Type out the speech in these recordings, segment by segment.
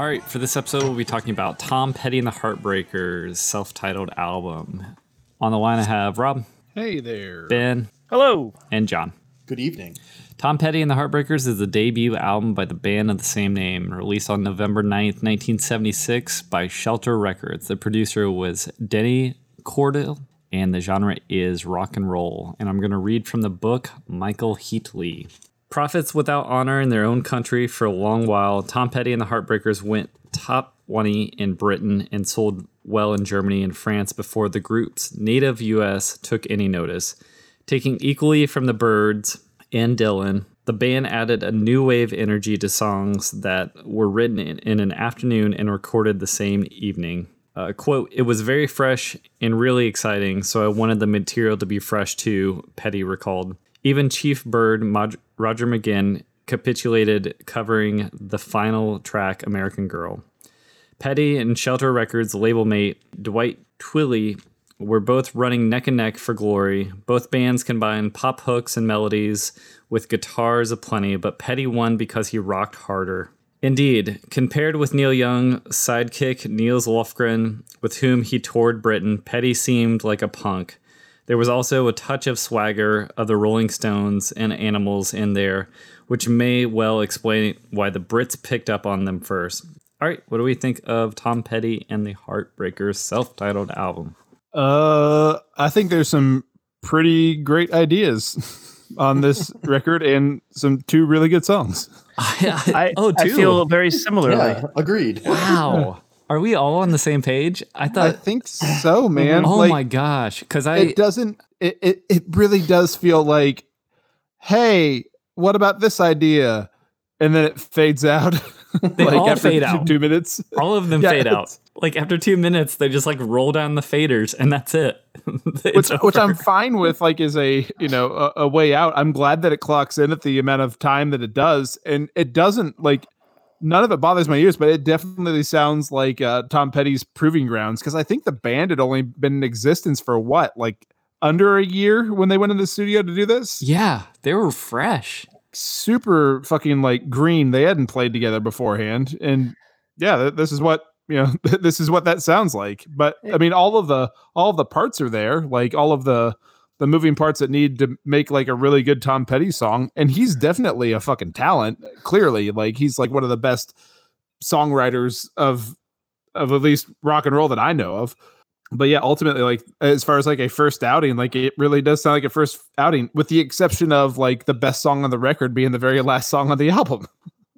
All right, for this episode, we'll be talking about Tom Petty and the Heartbreakers' self titled album. On the line, I have Rob, Hey there. Ben, Hello. and John. Good evening. Tom Petty and the Heartbreakers is the debut album by the band of the same name, released on November 9th, 1976 by Shelter Records. The producer was Denny Cordell, and the genre is rock and roll. And I'm going to read from the book Michael Heatley. Prophets without honor in their own country for a long while, Tom Petty and the Heartbreakers went top 20 in Britain and sold well in Germany and France before the group's native US took any notice. Taking equally from the Byrds and Dylan, the band added a new wave energy to songs that were written in, in an afternoon and recorded the same evening. Uh, quote, it was very fresh and really exciting, so I wanted the material to be fresh too, Petty recalled. Even Chief Byrd, Mod- Roger McGuinn, capitulated covering the final track, American Girl. Petty and Shelter Records label mate Dwight Twilley were both running neck and neck for glory. Both bands combined pop hooks and melodies with guitars aplenty, but Petty won because he rocked harder. Indeed, compared with Neil Young, sidekick Nils Lofgren, with whom he toured Britain, Petty seemed like a punk. There was also a touch of swagger of the Rolling Stones and Animals in there, which may well explain why the Brits picked up on them first. All right, what do we think of Tom Petty and the Heartbreakers self-titled album? Uh, I think there's some pretty great ideas on this record and some two really good songs. I, oh, I two. feel very similarly. Yeah, agreed. wow. Are we all on the same page? I thought. I think so, man. oh like, my gosh! Because I it doesn't. It, it it really does feel like, hey, what about this idea? And then it fades out. They all fade two, out. Two minutes. all of them Yeah, fade out. Like after two minutes, they just like roll down the faders, and that's it. which, which I'm fine with, like, is a you know a, a way out. I'm glad that it clocks in at the amount of time that it does, and it doesn't like none of it bothers my ears, but it definitely sounds like uh, Tom Petty's Proving Grounds because I think the band had only been in existence for what like under a year when they went in the studio to do this. Yeah, they were fresh. Super fucking like green. They hadn't played together beforehand, and yeah, th- this is what you know. this is what that sounds like. But I mean, all of the all of the parts are there, like all of the the moving parts that need to make like a really good Tom Petty song, and he's definitely a fucking talent. Clearly, like he's like one of the best songwriters of of at least rock and roll that I know of. But yeah, ultimately, like as far as like a first outing, like it really does sound like a first outing, with the exception of like the best song on the record being the very last song on the album.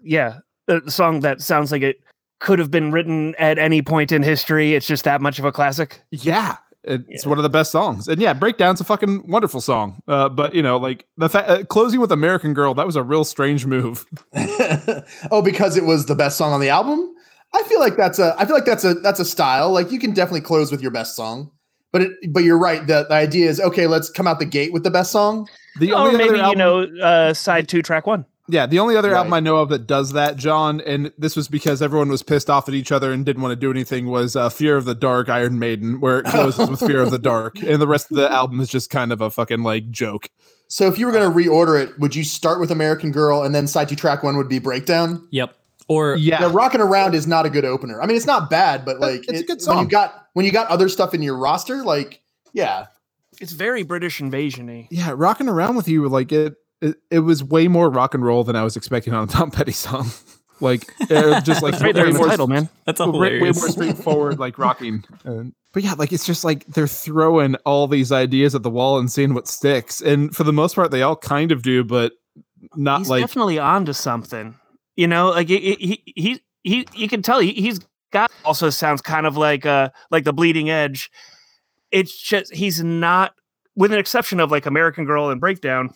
Yeah. A song that sounds like it could have been written at any point in history. It's just that much of a classic. Yeah, it's Yeah. one of the best songs, and yeah, Breakdown's a fucking wonderful song. Uh, but you know, like the fa- uh, closing with American Girl, that was a real strange move. oh, because it was the best song on the album. I feel like that's a. I feel like that's a. That's a style. Like you can definitely close with your best song, but it. But you're right. The, the idea is okay. Let's come out the gate with the best song. The or only maybe, other you know, uh, side two, track one. Yeah, the only other Right. album I know of that does that, John, and this was because everyone was pissed off at each other and didn't want to do anything. Was uh, Fear of the Dark, Iron Maiden, where it closes with Fear of the Dark, and the rest of the album is just kind of a fucking like joke. So if you were going to reorder it, would you start with American Girl and then side two track one would be Breakdown? Yep. Or Yeah, Yeah, rocking around is not a good opener. I mean, it's not bad, but like It's a good when you got when you got other stuff in your roster, like yeah, It's very British invasion-y. Yeah, rocking around with you, like it, it, it was way more rock and roll than I was expecting on a Tom Petty song. like, just like Right there way in the more- title, man. That's way, way more straightforward, like rocking. And, but yeah, like it's just like they're throwing all these ideas at the wall and seeing what sticks. And for the most part, they all kind of do, but not He's like definitely onto something. You know, like he he he, he you can tell he, he's got also sounds kind of like uh like the bleeding edge. It's just he's not with an exception of like American Girl and Breakdown.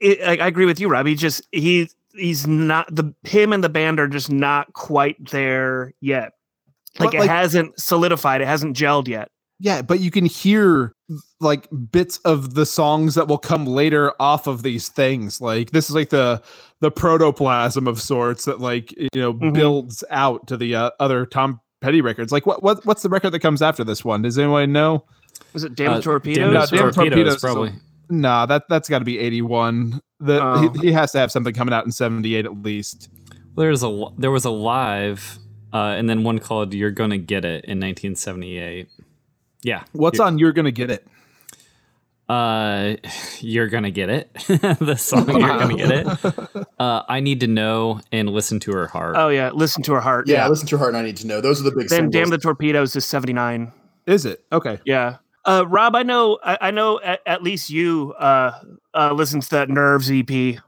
It, I, I agree with you, Rob. He just he he's not the him and the band are just not quite there yet. Like But, it hasn't solidified. It hasn't gelled yet. Yeah, but you can hear like bits of the songs that will come later off of these things. Like this is like the the protoplasm of sorts that like you know Mhm. builds out to the uh, other Tom Petty records. Like what what what's the record that comes after this one? Does anyone know? Was it Damn Uh, Torpedoes? Damn No, Damn Torpedoes, Torpedoes is probably. Nah, that that's got to be eighty one. The Oh. he, he has to have something coming out in seventy eight at least. There's a there was a live, uh, and then one called "You're Gonna Get It" in 1978. Yeah, What's on? You're gonna get it. Uh, you're gonna get it. the song "You're Gonna Get It." Uh, I need to know and listen to her heart. Oh yeah, listen to her heart. Yeah, listen to her Heart and I need to know. Those are the big Then singles. Damn the Torpedoes is seventy nine. Is it okay? Yeah. Uh, Rob, I know, I, I know at, at least you uh, uh, listen to that Nerves EP.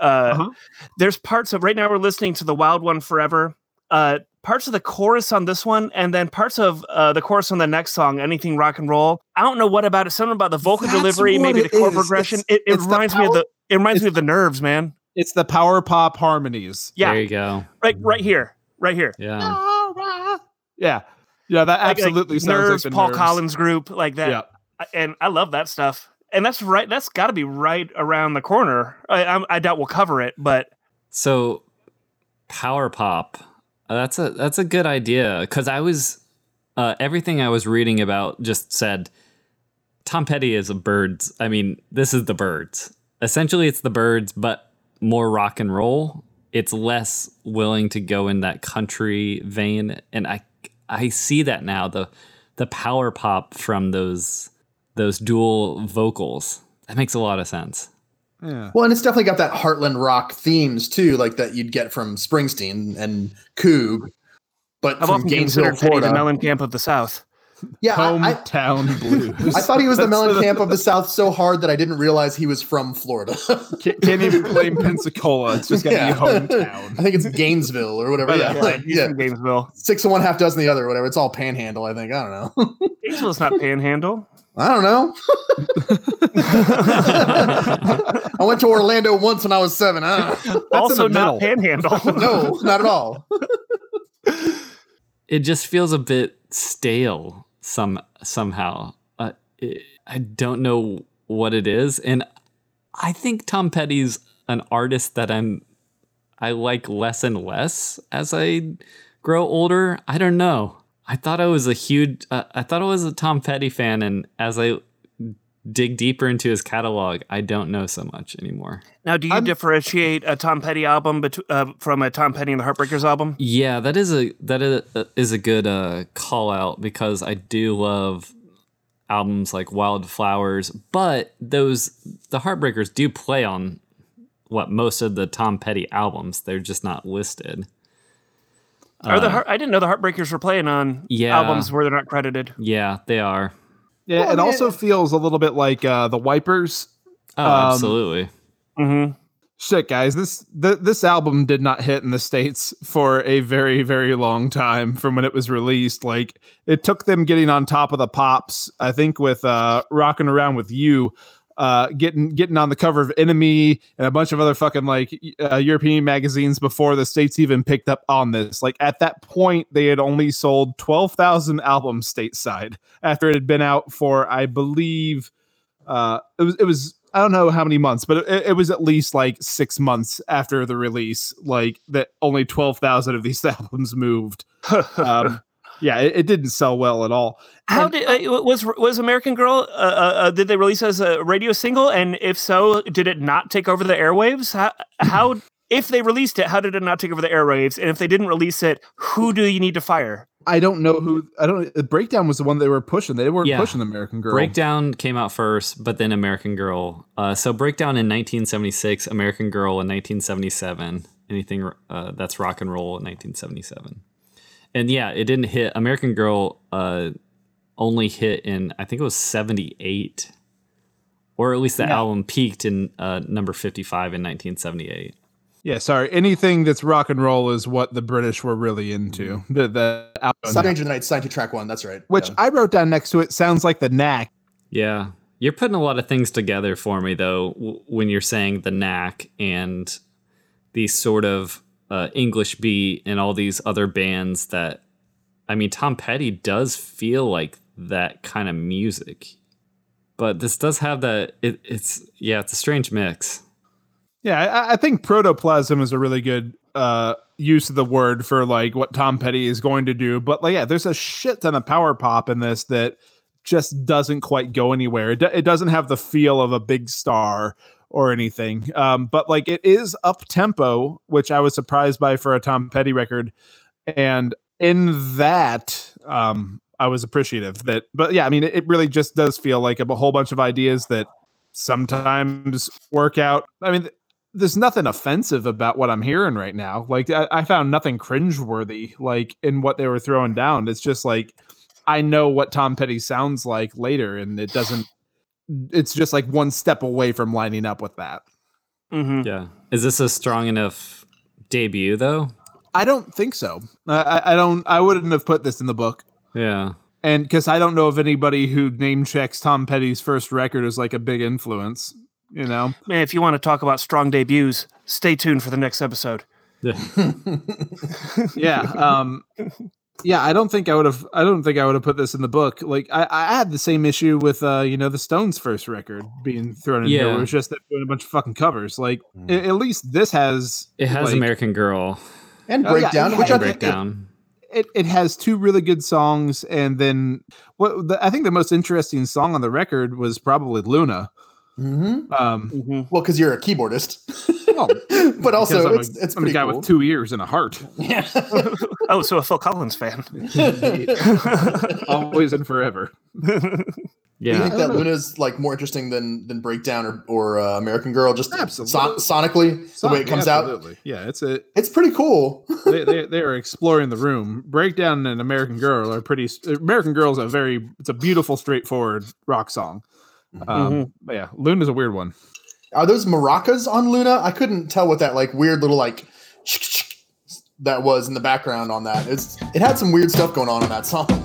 Uh, Uh-huh. There's parts of right now we're listening to the Wild One Forever. Uh, parts of the chorus on this one, and then parts of uh, the chorus on the next song, Anything Rock and Roll. I don't know what about it. Something about the vocal That's delivery, maybe the chord is. progression. It's- it it it's the reminds me of the. It reminds me of the Nerves, man. It's the power pop harmonies. Yeah, there you go. right, right here, right here. Yeah, Yeah, yeah, that Like- like absolutely sounds Nerves, like the Paul Nerves. Collins group, like that. Yeah. And I love that stuff. And that's right. That's got to be right around the corner. I, I, I doubt we'll cover it, but So, power pop. uh, That's a that's a good idea because I was uh, everything I was reading about just said Tom Petty is a Byrds. I mean, this is the Byrds. Essentially, it's the Byrds, but more rock and roll. It's less willing to go in that country vein, and I I see that now the the power pop from those those dual vocals. That makes a lot of sense. Yeah. Well, and it's definitely got that Heartland rock themes too, like that you'd get from Springsteen and Coog, but I've from often Gainesville, considered Teddy the Mellencamp of the South. Yeah, I, I, Hometown blues. I thought he was the That's Mellencamp of the South so hard that I didn't realize he was from Florida. Can't, can't even claim Pensacola. It's just got to Yeah. be hometown. I think it's Gainesville or whatever. Yeah, Yeah, like, yeah. Gainesville. six of one, half dozen the other, whatever. It's all Panhandle. I think. I don't know. Gainesville's not Panhandle. I don't know. I went to Orlando once when I was seven. I don't know. also not middle. Panhandle. No, not at all. it just feels a bit stale some somehow. Uh, it, I don't know what it is, and I think Tom Petty's an artist that I'm I like less and less as I grow older. I don't know. I thought I was a huge. Uh, I thought I was a Tom Petty fan, and as I dig deeper into his catalog, I don't know so much anymore. Now, do you I'm- differentiate a Tom Petty album bet- uh, from a Tom Petty and the Heartbreakers album? Yeah, that is a that is a, is a good uh, call out because I do love albums like Wildflowers, but those the Heartbreakers do play on what most of the Tom Petty albums. They're just not listed. Are the Heart- I didn't know the Heartbreakers were playing on Yeah. albums where they're not credited. Yeah, they are. Yeah, Well, it I mean, also feels a little bit like uh, the Wipers. Oh, Um, absolutely. Mm-hmm. Shit, guys, this th- this album did not hit in the states for a very very long time from when it was released. Like it took them getting on top of the pops. I think with uh, "Rocking Around with You," uh, getting getting on the cover of NME and a bunch of other fucking like uh, European magazines before the states even picked up on this. Like at that point, they had only sold twelve thousand albums stateside after it had been out for I believe uh, it was it was I don't know how many months, but it, it was at least like six months after the release. Like that, only twelve thousand of these albums moved. Um, yeah, it, it didn't sell well at all. How And- did uh, was was American Girl? Uh, uh, uh, did they release as a radio single? And if so, did it not take over the airwaves? How, how if they released it, how did it not take over the airwaves? And if they didn't release it, who do you need to fire? I don't know who. I don't. The breakdown was the one they were pushing. They weren't Yeah. pushing American Girl. Breakdown came out first, but then American Girl. Uh, so Breakdown in 1976, American Girl in 1977. Anything uh, that's rock and roll in 1977. And yeah, it didn't hit. American Girl uh, only hit in I think it was 78, or at least the album peaked in uh, number 55 in 1978. Yeah, sorry. Anything that's rock and roll is what the British were really into. The the album, Stranger Night, signed to track one. That's right. which Yeah. I wrote down next to it sounds like the knack. Yeah. You're putting a lot of things together for me, though, w- when you're saying the knack and these sort of uh, English beat and all these other bands that, I mean, Tom Petty does feel like that kind of music. But this does have that, it, it's, yeah, it's a strange mix. Yeah, I, I think protoplasm is a really good uh, use of the word for like what Tom Petty is going to do. But like, yeah, there's a shit ton of power pop in this that just doesn't quite go anywhere. It, it doesn't have the feel of a big star or anything. Um, but like, it is up tempo, which I was surprised by for a Tom Petty record. And in that, um, I was appreciative that. But yeah, I mean, it, it really just does feel like a, whole bunch of ideas that sometimes work out. I mean, there's nothing offensive about what I'm hearing right now. Like I, I found nothing cringeworthy like in what they were throwing down. It's just like I know what Tom Petty sounds like later, and it doesn't. It's just like one step away from lining up with that. hmm Yeah. Is this a strong enough debut, though? I don't think so. I, I- I don't. I wouldn't have put this in the book, Yeah. and because I don't know of anybody who name checks Tom Petty's first record as like a big influence. You know, Man, if you want to talk about strong debuts, stay tuned for the next episode. Yeah. yeah um yeah i don't think i would have i don't think i would have put this in the book. Like i i had the same issue with uh you know the stones first record being thrown in here Yeah. where it was just them doing a bunch of fucking covers. Like a- at least this has It has like, American Girl. And Oh, yeah, breakdown, which yeah, I think breakdown. it, it has two really good songs and then what the, i think the most interesting song on the record was probably luna Mhm. um hmm Well, because you're a keyboardist, well, but also I'm a- it's, it's I'm a guy cool. with two ears and a heart yeah. Oh, so a Phil Collins fan. always and forever Yeah. Do you think that Luna's like more interesting than than Breakdown or or uh, American Girl? Just Absolutely. son- sonically, the way it comes out, Absolutely. yeah it's a it's pretty cool. they, they, they are exploring the room. Breakdown and American Girl are pretty. American Girl is a very, it's a beautiful, straightforward rock song. Um, but yeah, Luna's a weird one. Are those maracas on Luna? I couldn't tell what that like weird little like that was in the background on that. It's it had some weird stuff going on in that song.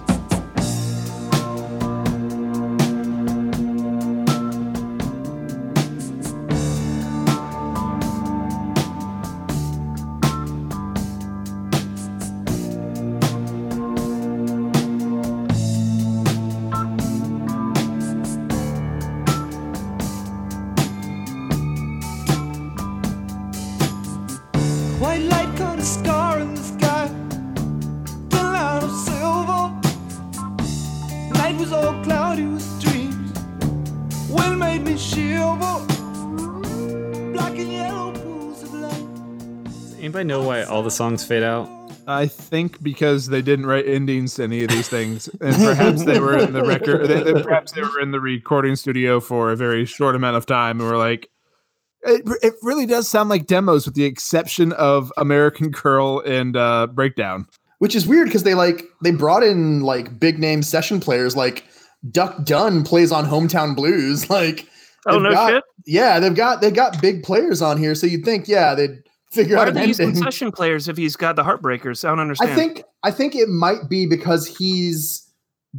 The songs fade out? I think because they didn't write endings to any of these things, and perhaps they were in the record. They, they- perhaps they were in the recording studio for a very short amount of time, and were like, it, it really does sound like demos, with the exception of American Girl and uh, Breakdown. Which is weird because they like they brought in like big name session players like Duck Dunn plays on Hometown Blues. Like Oh they've no got- shit! Yeah, they've got they've got big players on here, so you'd think yeah they'd figure Why out are an ending. session players if he's got the Heartbreakers? I don't understand. I think I think it might be because he's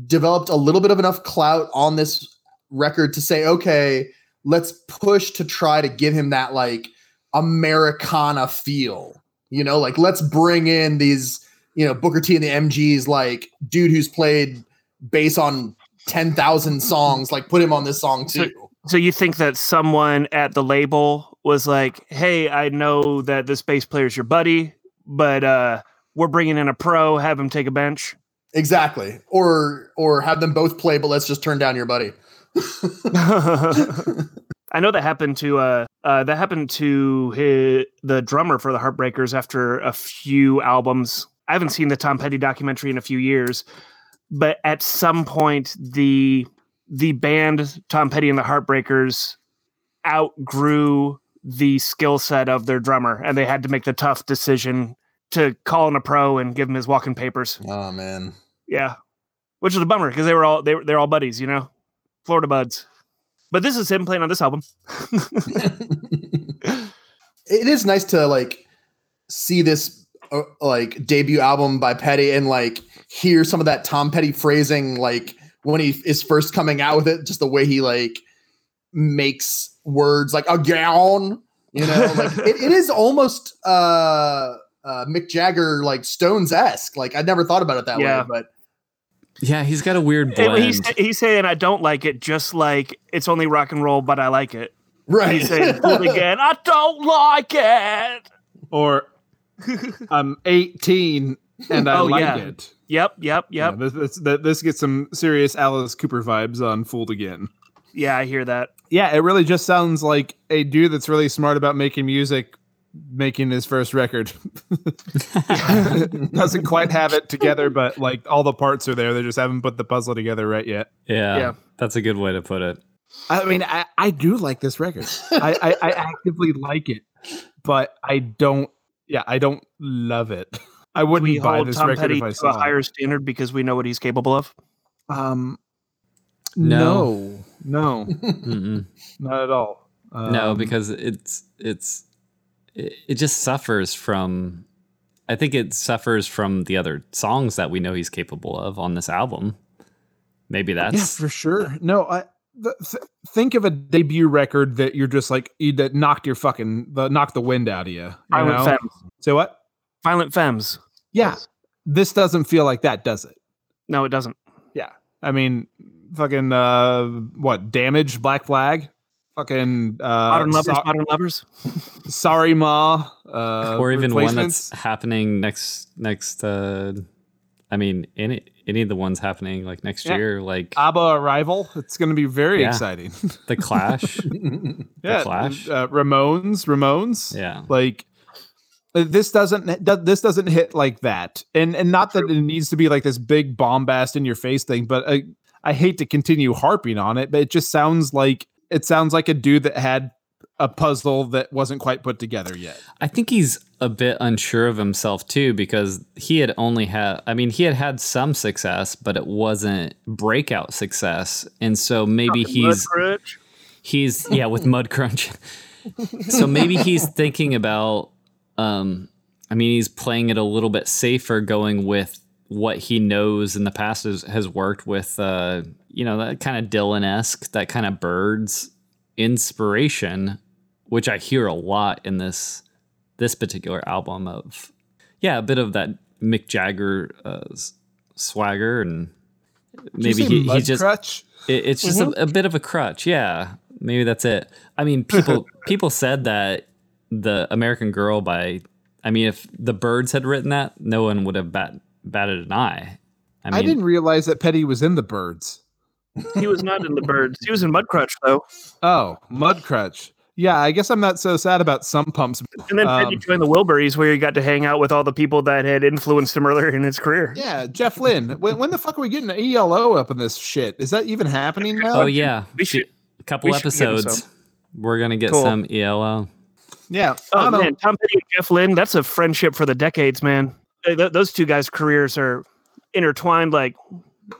developed a little bit of enough clout on this record to say, okay, let's push to try to give him that like Americana feel. You know, like let's bring in these, you know, Booker T and the MGs, like dude who's played bass on ten thousand songs, like put him on this song So- too. So you think that someone at the label was like, "Hey, I know that this bass player's your buddy, but uh, we're bringing in a pro. Have him take a bench." Exactly. Or or have them both play, but let's just turn down your buddy. I know that happened to uh, uh that happened to his, the drummer for the Heartbreakers after a few albums. I haven't seen the Tom Petty documentary in a few years, but at some point the the band Tom Petty and the Heartbreakers outgrew the skill set of their drummer, and they had to make the tough decision to call in a pro and give him his walking papers. Oh man. Yeah, which is a bummer because they were all they were they're all buddies, you know, Florida buds. But this is him playing on this album. it is nice to like see this uh, like debut album by Petty and like hear some of that Tom Petty phrasing like when he is first coming out with it, just the way he like makes words like a gown, you know, like it, it is almost uh uh Mick Jagger like Stones esque. Like I never thought about it that Yeah. way, but Yeah, he's got a weird And blend. he's he's saying I don't like it, just like it's only rock and roll, but I like it. right. He's saying "Do it again, I don't like it. Or I'm 18 and I Oh, like yeah. it. Yep, yep, Yeah, yep. this, this, this gets some serious Alice Cooper vibes on Fooled Again. Yeah, I hear that. Yeah, it really just sounds like a dude that's really smart about making music making his first record. Doesn't quite have it together, but like all the parts are there. They just haven't put the puzzle together right yet. yeah, Yeah. that's a good way to put it. I mean, I, I do like this record. I, I, I actively like it, but I don't. Yeah, I don't love it. I wouldn't We buy this Tom record Petty if I to saw a higher standard because we know what he's capable of. Um, No. no, no, Mm-mm. not at all. no, Um, because it's it's it, it just suffers from. I think it suffers from the other songs that we know he's capable of on this album. Maybe yeah, that's for sure. No, I th- th- think of a debut record that you're just like you, that knocked your fucking the knocked the wind out of you. you Violent know? Femmes. So what? Violent Femmes. Yeah, this doesn't feel like that, does it? No, it doesn't. Yeah, I mean, fucking uh, what? Damage, Black Flag, fucking uh, Modern lovers, so- modern lovers. sorry, ma, uh, or even one that's happening next next. uh I mean, any any of the ones happening like next Yeah. year, like ABBA Arrival. It's going to be very Yeah. exciting. the Clash. yeah, Clash? Uh, Ramones, Ramones. yeah, like uh, this doesn't this doesn't hit like that and and not that it needs to be like this big bombast in your face thing but I, I hate to continue harping on it but it just sounds like it sounds like a dude that had a puzzle that wasn't quite put together yet. I think he's a bit unsure of himself too because he had only had I mean he had had some success but it wasn't breakout success. And so maybe he's he's yeah with Mudcrutch. So maybe he's thinking about um i mean he's playing it a little bit safer going with what he knows in the past has, has worked with uh you know that kind of dylan-esque that kind of Byrds inspiration which i hear a lot in this this particular album of yeah a bit of that mick jagger uh, swagger and maybe he, he just crutch it, it's just a, a bit of a crutch. Yeah, maybe that's it. I mean, people people said that the American Girl by. I mean, if the Byrds had written that, no one would have bat, batted an eye. I I, didn't realize that petty was in the Byrds He was not in the Byrds. He was in Mudcrutch though. oh Mudcrutch. yeah i guess i'm not so sad about some pumps And then Petty Um, joined the Wilburys, where he got to hang out with all the people that had influenced him earlier in his career. yeah Jeff Lynne when, when the fuck are we getting an elo up in this shit is that even happening now oh yeah, We should- a couple we should give him episodes. some. We're gonna get Cool. some ELO. yeah Oh I don't know. man, Tom Petty and Jeff Lynne, that's a friendship for the decades, man. Th- th- those two guys' careers are intertwined like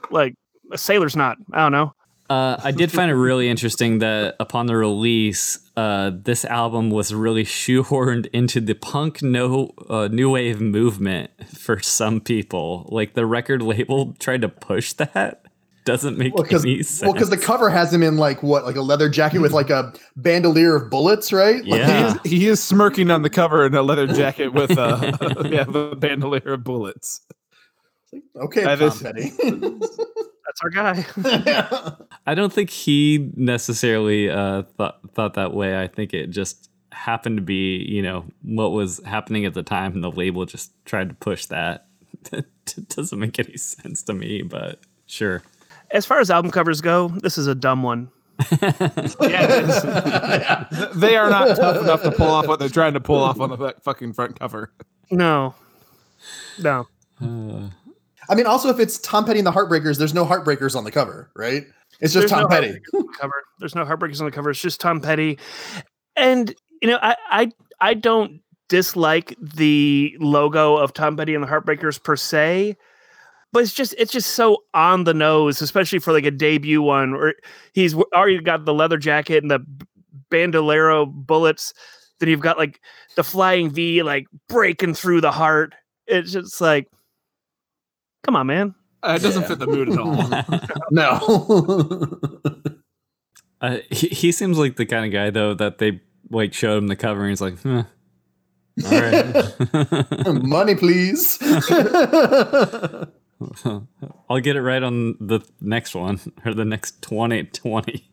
like a sailor's knot. I don't know. Uh, I did find it really interesting that upon the release, uh, this album was really shoehorned into the punk no uh, new wave movement for some people. Like the record label tried to push that. Doesn't make Well, because any sense. well, because the cover has him in like what, like a leather jacket with like a bandolier of bullets, right? Like, Yeah. He is, he is smirking on the cover in a leather jacket with a yeah, the bandolier of bullets. okay, That Tom is- Petty. That's our guy. I don't think he necessarily uh, thought thought that way. I think it just happened to be, you know, what was happening at the time, and the label just tried to push that. it doesn't make any sense to me, but sure. As far as album covers go, this is a dumb one. yeah, They are not tough enough to pull off what they're trying to pull off on the fucking front cover. No, no. Uh, I mean, also if it's Tom Petty and the Heartbreakers, there's no Heartbreakers on the cover, right? It's just Tom no Petty. The cover. There's no heartbreakers on the cover. It's just Tom Petty, and you know, I I I don't dislike the logo of Tom Petty and the Heartbreakers per se, but it's just it's just so on the nose, especially for like a debut one where he's already got the leather jacket and the bandolero bullets. Then you've got like the flying V like breaking through the heart. It's just like, come on, man. Uh, it doesn't Yeah. fit the mood at all. No. uh, he, he seems like the kind of guy though that they like showed him the cover and he's like, huh. All right. Money, please. I'll get it right on the next one or the next 20 20.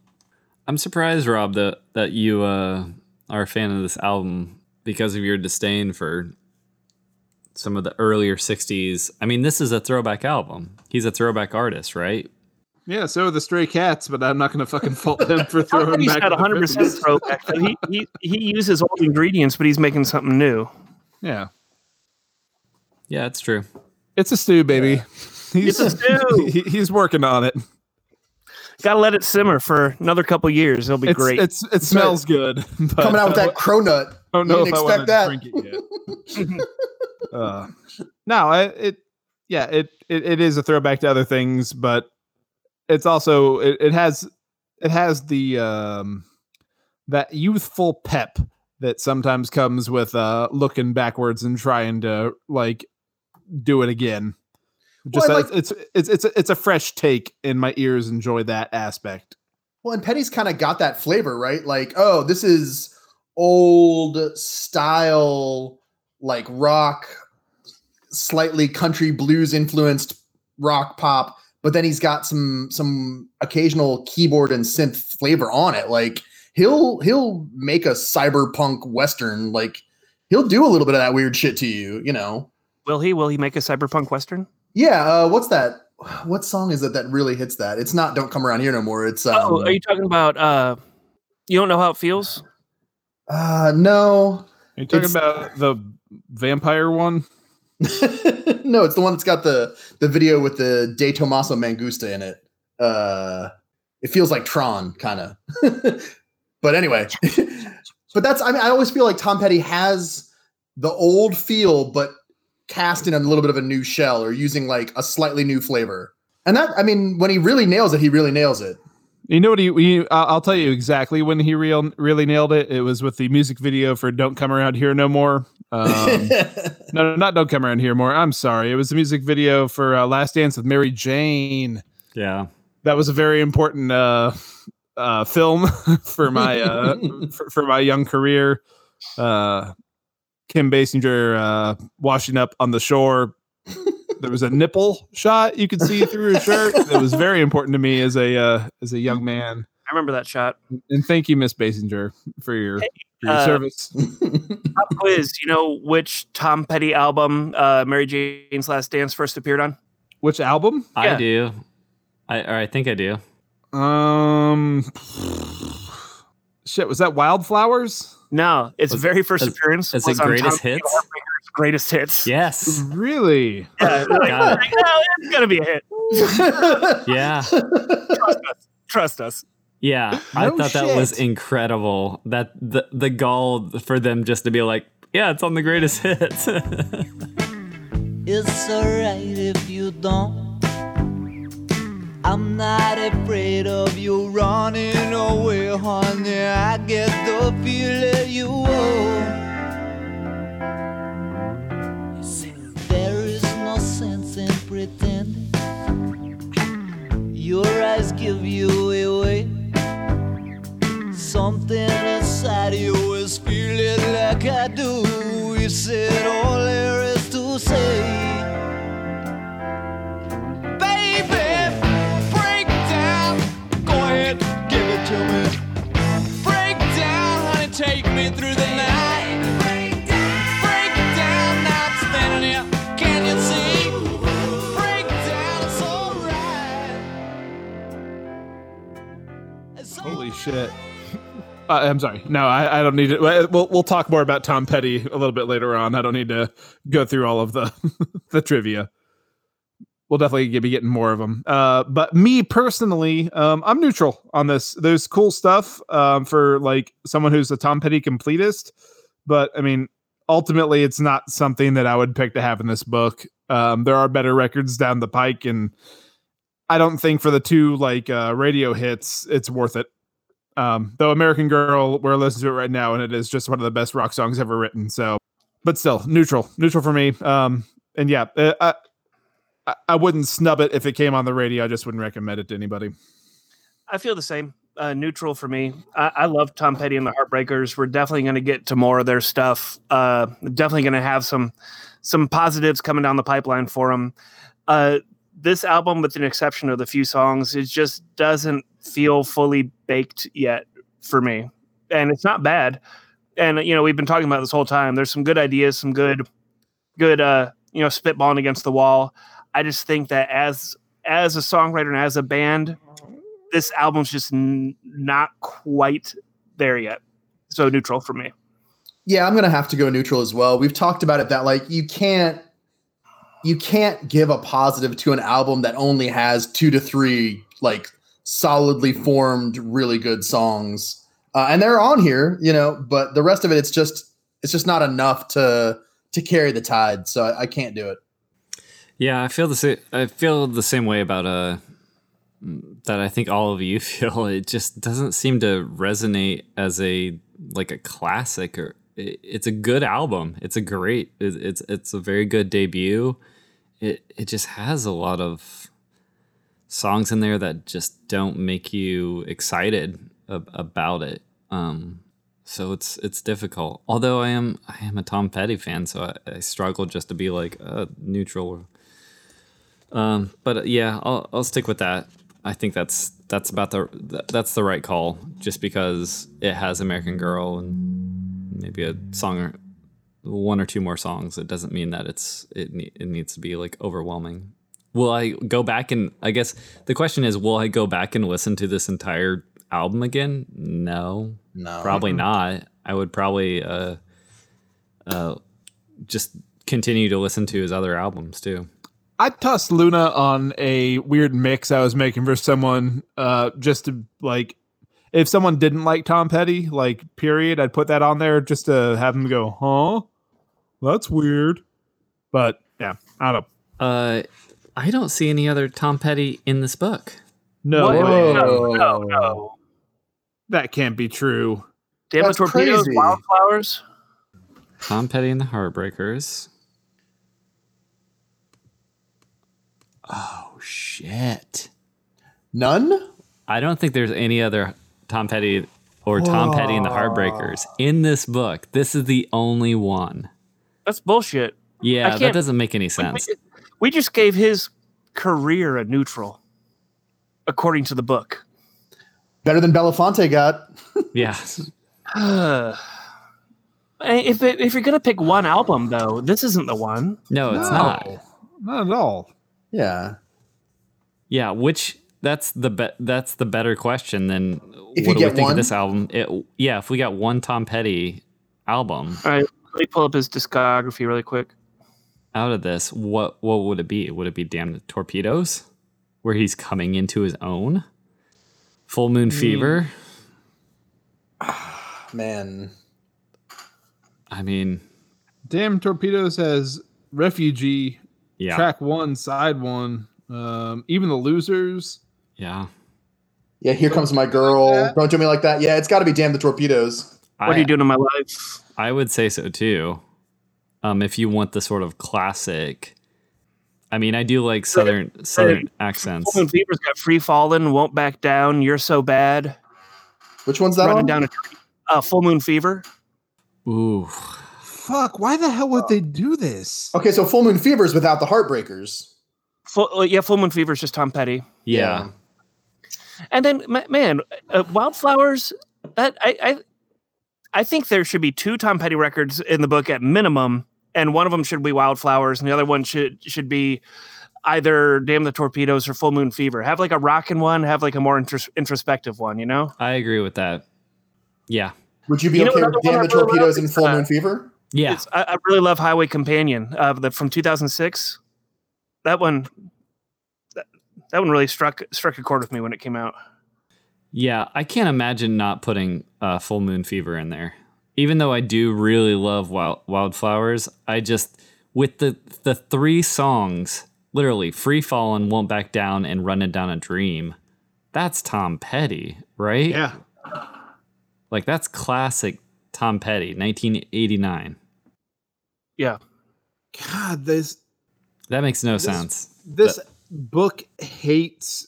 I'm surprised, Rob, that that you uh, are a fan of this album because of your disdain for some of the earlier 60s. I mean, this is a throwback album. He's a throwback artist, right? yeah, so are the stray cats, but I'm not going to fucking fault them for throwing Petty's back. had the 100 percent throwback. He, he he uses old ingredients, but he's making something new. Yeah, Yeah, it's true. It's a stew, baby. He's, It's a stew. he- he's working on it. Got to let it simmer for another couple years. It'll be It's, great. it's it smells good. But Coming out with that cronut. don't know You if didn't I want expect to that. drink it yet. uh, no, I, it yeah, it, it it is a throwback to other things, but it's also it, it has it has the um that youthful pep that sometimes comes with uh looking backwards and trying to like do it again. Just Well, that it's, it's it's it's a, fresh take, and my ears enjoy that aspect. Well, and Petty's kind of got that flavor, right? Like, oh, this is old style, like rock, slightly country blues influenced rock pop, but then he's got some some occasional keyboard and synth flavor on it. Like he'll he'll make a cyberpunk western. Like he'll do a little bit of that weird shit to you, you know. Will he? Will he make a cyberpunk western? Yeah, uh, what's that? What song is it that really hits that? It's not "Don't Come Around Here No More." It's um, oh, are you talking about? uh You don't know how it feels? uh, no, Are you talking It's- about the vampire one? no, it's the one that's got the the video with the De Tomaso Mangusta in it. Uh, it feels like Tron, kind of. but anyway, but that's I mean I always feel like Tom Petty has the old feel, but cast in a little bit of a new shell or using like a slightly new flavor. And that I mean, when he really nails it, he really nails it. You know what he? he I'll I'll tell you exactly when he real really nailed it. It was with the music video for "Don't Come Around Here No More." Um, no, no, not "Don't Come Around Here More." I'm sorry. It was the music video for uh, "Last Dance with Mary Jane." Yeah. That was a very important uh, uh, film for my uh, for, for my young career. Kim Basinger uh, washing up on the shore. There was a nipple shot you could see through his shirt. That was very important to me as a uh, as a young man. I remember that shot. And thank you, Miss Basinger, for your, for your uh, service. Pop quiz. You know which Tom Petty album uh, Mary Jane's Last Dance first appeared on? Which album? I do. I or I think I do. Um, shit, was that Wildflowers? No, its Was- very first is- appearance is it was on Greatest Hits? Greatest hits. Yes. Really? Yeah, like, Got like, oh, it's gonna be a hit. Yeah. Trust us. Yeah. I No thought that was incredible. That the the gall for them just to be like, yeah, it's on the greatest hits. It's alright if you don't. I'm not afraid of you running away, honey. I get the feeling you won't. There is no sense in pretending. Your eyes give you away. Something inside you is feeling like I do. You said all there is to say. Shit. Uh, I'm sorry. No, I, I don't need it. We'll we'll talk more about Tom Petty a little bit later on. I don't need to go through all of the the trivia. we'll definitely be getting more of them. Uh, but me personally, um, I'm neutral on this. There's cool stuff um, for like someone who's a Tom Petty completist, but I mean, ultimately, it's not something that I would pick to have in this book. Um, there are better records down the pike, and I don't think for the two like uh, radio hits, it's worth it. Um, though American Girl, we're listening to it right now, and it is just one of the best rock songs ever written. So, but still, neutral, neutral for me. Um, and yeah, uh, I, I, I wouldn't snub it if it came on the radio. I just wouldn't recommend it to anybody. I feel the same. Uh, neutral for me. I, I love Tom Petty and the Heartbreakers. We're definitely going to get to more of their stuff. Uh, definitely going to have some some positives coming down the pipeline for them. Uh, this album, with an exception of the few songs, it just doesn't feel fully baked yet for me, and it's not bad. And you know, we've been talking about this whole time. There's some good ideas, some good, good, uh, you know, spitballing against the wall. I just think that as as a songwriter and as a band, this album's just n- not quite there yet. So neutral for me. Yeah, I'm gonna have to go neutral as well. We've talked about it that like you can't you can't give a positive to an album that only has two to three like solidly formed really good songs. Uh, and they're on here, you know, but the rest of it it's just it's just not enough to to carry the tide. So I, I can't do it. Yeah, I feel the same. I feel the same way about uh that. I think all of you feel. It just doesn't seem to resonate as a like a classic or it, it's a good album. It's a great. It, it's it's a very good debut. It it just has a lot of songs in there that just don't make you excited ab- about it. Um, so it's it's difficult. Although I am I am a Tom Petty fan, so I, I struggle just to be like uh, neutral. Um, but yeah, I'll I'll stick with that. I think that's that's about the that's the right call. Just because it has American Girl and maybe a song or one or two more songs, it doesn't mean that it's it it needs to be like overwhelming. Will I go back and I guess the question is, will I go back and listen to this entire album again? No, No. probably not. I would probably uh, uh, just continue to listen to his other albums too. I tossed Luna on a weird mix I was making for someone, uh, just to like, if someone didn't like Tom Petty, like, period, I'd put that on there just to have them go, huh? That's weird. But yeah, I don't. Uh, I don't see any other Tom Petty in this book. No, No, no, no. that can't be true. Damn the That's torpedoes, crazy. wildflowers. Tom Petty and the Heartbreakers. Oh shit! None? I don't think there's any other Tom Petty or Tom Petty and the Heartbreakers in this book. This is the only one. That's bullshit. Yeah, that doesn't make any sense. We just gave his career a neutral, according to the book. Better than Belafonte got. Yeah, eh, if it, if you're gonna pick one album, though, this isn't the one. no, it's No. not. Not at all. Yeah. Yeah, which that's the be- that's the better question than If what do we think one? of this album? It, yeah, if we got one Tom Petty album All right, let me pull up his discography really quick. out of this, what what would it be? Would it be Damn the Torpedoes, where he's coming into his own? Full Moon Hmm. Fever. Man. I mean, Damn Torpedoes has Refugee, yeah, track one, side one, um, even the losers. yeah. Yeah, here comes my girl. Don't do me like that. Yeah, it's got to be damn the torpedoes. What are you doing in my life? I would say so too. Um, if you want the sort of classic. I mean, I do like southern southern accents. Full Moon Fever's got Free Fallin', Won't Back Down, You're So Bad, Which one's that Running on? Down a Tree. Uh, Full Moon Fever. Ooh, Fuck, why the hell would they do this? Okay, so Full Moon Fever is without the Heartbreakers. Full, uh, yeah, Full Moon Fever is just Tom Petty. yeah. And then, man, uh, Wildflowers. That I, I, I think there should be two Tom Petty records in the book at minimum, and one of them should be Wildflowers, and the other one should should be either Damn the Torpedoes or Full Moon Fever. Have like a rockin' one, have like a more intros- introspective one. You know? I agree with that. Yeah, Would you be You okay with damn the torpedoes love and Full uh, Moon Fever? yeah. I, I really love Highway Companion uh, the, from 2006. That one, that one really struck struck a chord with me when it came out. Yeah, I can't imagine not putting uh, Full Moon Fever in there. Even though I do really love Wild, Wildflowers, I just with the the three songs, literally Free Fallin', Won't Back Down, and Running Down a Dream. That's Tom Petty, right? Yeah. Like that's classic Tom Petty, 1989. Yeah, God, this That makes no sense. this book hates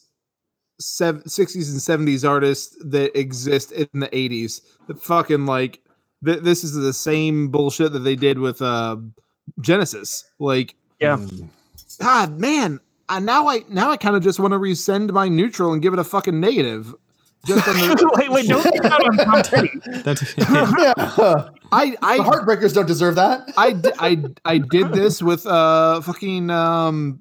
sev- 60s and 70s artists that exist in the 80s. That fucking like th- this is the same bullshit that they did with uh Genesis. Like yeah. God, man, I, now I now I kind of just want to resend my neutral and give it a fucking negative. Just on the, wait, wait, don't get out on Tom Petty. That's, yeah. I The I heartbreakers don't deserve that. I, I I did this with uh fucking um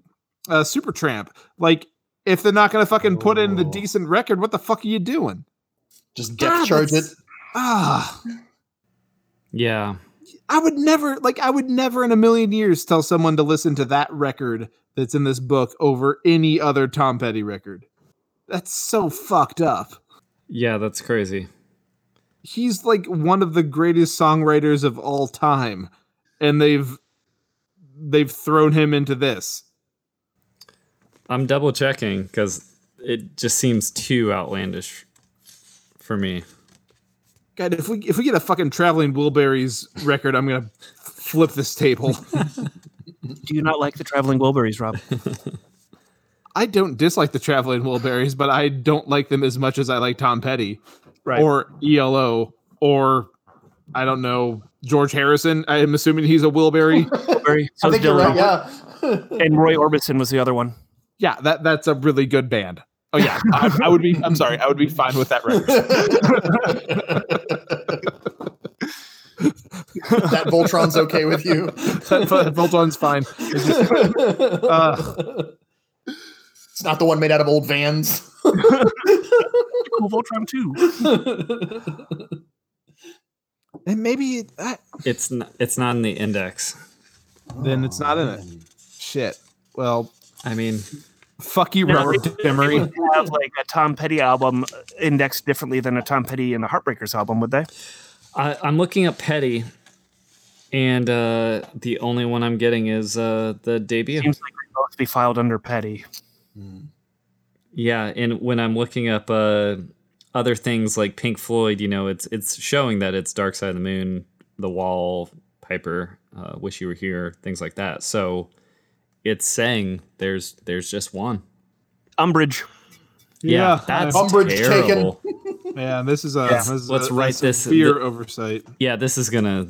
uh Supertramp. Like if they're not gonna fucking put in the Oh. decent record, what the fuck are you doing? Just God, depth charge it. Ah, yeah. I would never like I would never in a million years tell someone to listen to that record that's in this book over any other Tom Petty record. That's so fucked up. Yeah, that's crazy. He's like one of the greatest songwriters of all time, and they've they've thrown him into this. I'm double checking because it just seems too outlandish for me. God, if we if we get a fucking traveling Wilburys record, I'm gonna flip this table. Do you not like the Traveling Wilburys, Rob? I don't dislike the traveling Wilburys, but I don't like them as much as I like Tom Petty Right. or ELO or I don't know George Harrison. I'm assuming he's a Wilbury. Wilbury. I So think you're right. Yeah. And Roy Orbison was the other one. Yeah, that that's a really good band. Oh yeah, I, I would be. I'm sorry, I would be fine with that record. that Voltron's okay with you. that Voltron's fine. It's just, uh, It's not the one made out of old vans. Cool Voltron too. and maybe that, It's not, it's not in the index. then it's not in it. Shit. Well, I mean, fuck you, No, Robert they- they have like a Tom Petty album indexed differently than a Tom Petty and the Heartbreakers album, would they? I, I'm looking up Petty, and uh, the only one I'm getting is uh, the debut. Seems like they both be filed under Petty. Yeah, and when I'm looking up uh, other things like Pink Floyd, you know, it's it's showing that it's Dark Side of the Moon, The Wall, Piper, uh, Wish You Were Here, things like that. So it's saying there's there's just one. Umbrage. Yeah, Yeah, that's Umbrage taken. terrible. Yeah, this is a Yeah. this is Let's a, write this- severe the- oversight. Yeah, this is gonna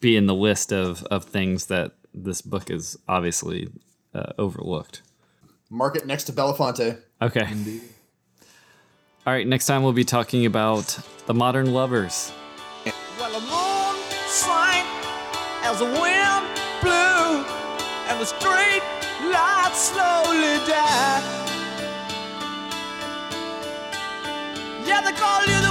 be in the list of of things that this book is obviously uh, overlooked. Mark it next to Belafonte. Okay. All right. Next time we'll be talking about the modern lovers. Well, and the street lights slowly died. Yeah, they call you.